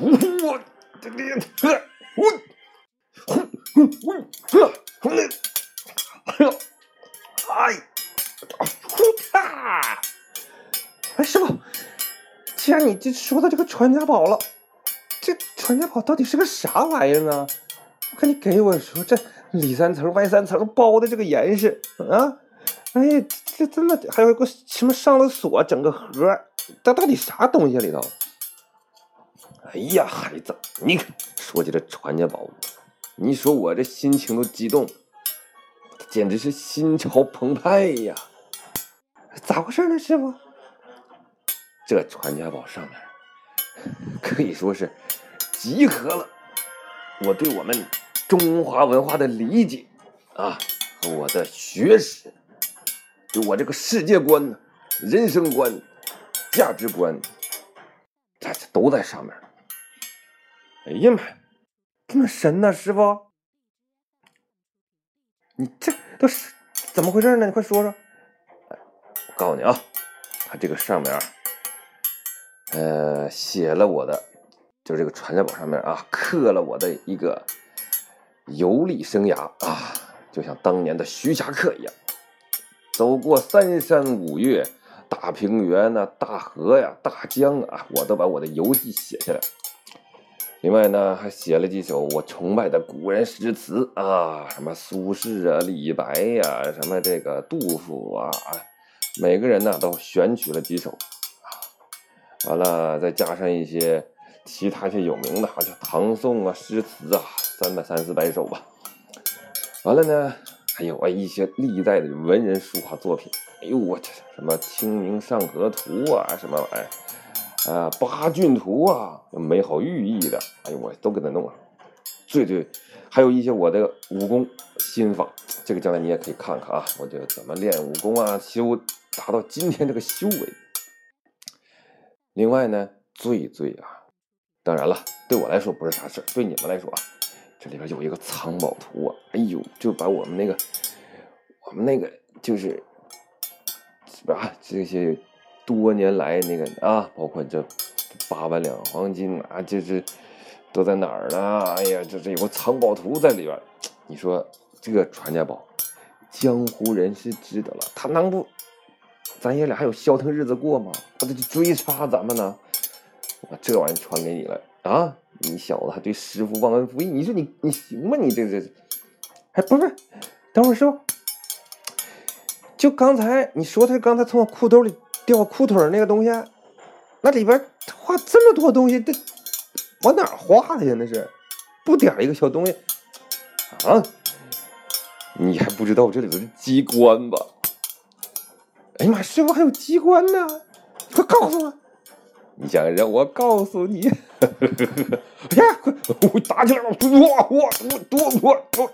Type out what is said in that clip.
我这个呵，我，呼呼呼呵，呼那，哎呦，哎，呼啊！哎，师傅，既然你这说到这个传家宝了，这传家宝到底是个啥玩意儿呢？我看你给我说这里三层外三层包的这个严实啊！哎呀，这真的还有个什么上了锁整个盒，这到底啥东西里头？哎呀，孩子，你看说起这传家宝，你说我这心情都激动，简直是心潮澎湃呀！咋回事呢，师傅？这传家宝上面可以说是集合了我对我们中华文化的理解啊，和我的学识，就我这个世界观、人生观、价值观，这这都在上面。哎呀妈呀，这么神呢，师傅？你这都是怎么回事呢？你快说说。我告诉你啊，它这个上面。呃，写了我的，就是这个传家宝上面啊，刻了我的一个游历生涯啊，就像当年的徐霞客一样，走过三山五岳、大平原呐、大河呀、大江啊，我都把我的游记写下来。另外呢，还写了几首我崇拜的古人诗词啊，什么苏轼啊、李白呀，什么这个杜甫啊，每个人呢都选取了几首。完了，再加上一些其他些有名的，啊像唐宋啊诗词啊，三百三四百首吧。完了呢，还有啊一些历代的文人书画作品。哎呦我这什么《清明上河图》啊，什么玩意儿啊，《八骏图》啊，美好寓意的，哎呦我都给他弄了。最最还有一些我的武功心法，这个将来你也可以看看啊，我就怎么练武功啊，修达到今天这个修为。另外呢，最最啊，当然了，对我来说不是啥事对你们来说啊，这里边有一个藏宝图啊，哎呦，就把我们那个，我们那个就是是吧，这些多年来那个啊，包括这八万两黄金啊，这是都在哪儿呢？哎呀，这这有个藏宝图在里边，你说这个传家宝，江湖人士知道了，他能不？咱爷俩还有消停日子过吗？他得去追杀咱们呢！我这玩意传给你了啊！你小子还对师傅忘恩负义，你说你你行吗？你这这，哎，不是，等会儿师傅，就刚才你说他刚才从我裤兜里掉裤腿那个东西，那里边画这么多东西，这往哪画的呀？那是不点一个小东西啊？你还不知道这里头的机关吧？哎呀妈！师傅还有机关呢，快告诉我！你想让我告诉你？哎呀，快！我打起来了！我我我我我我！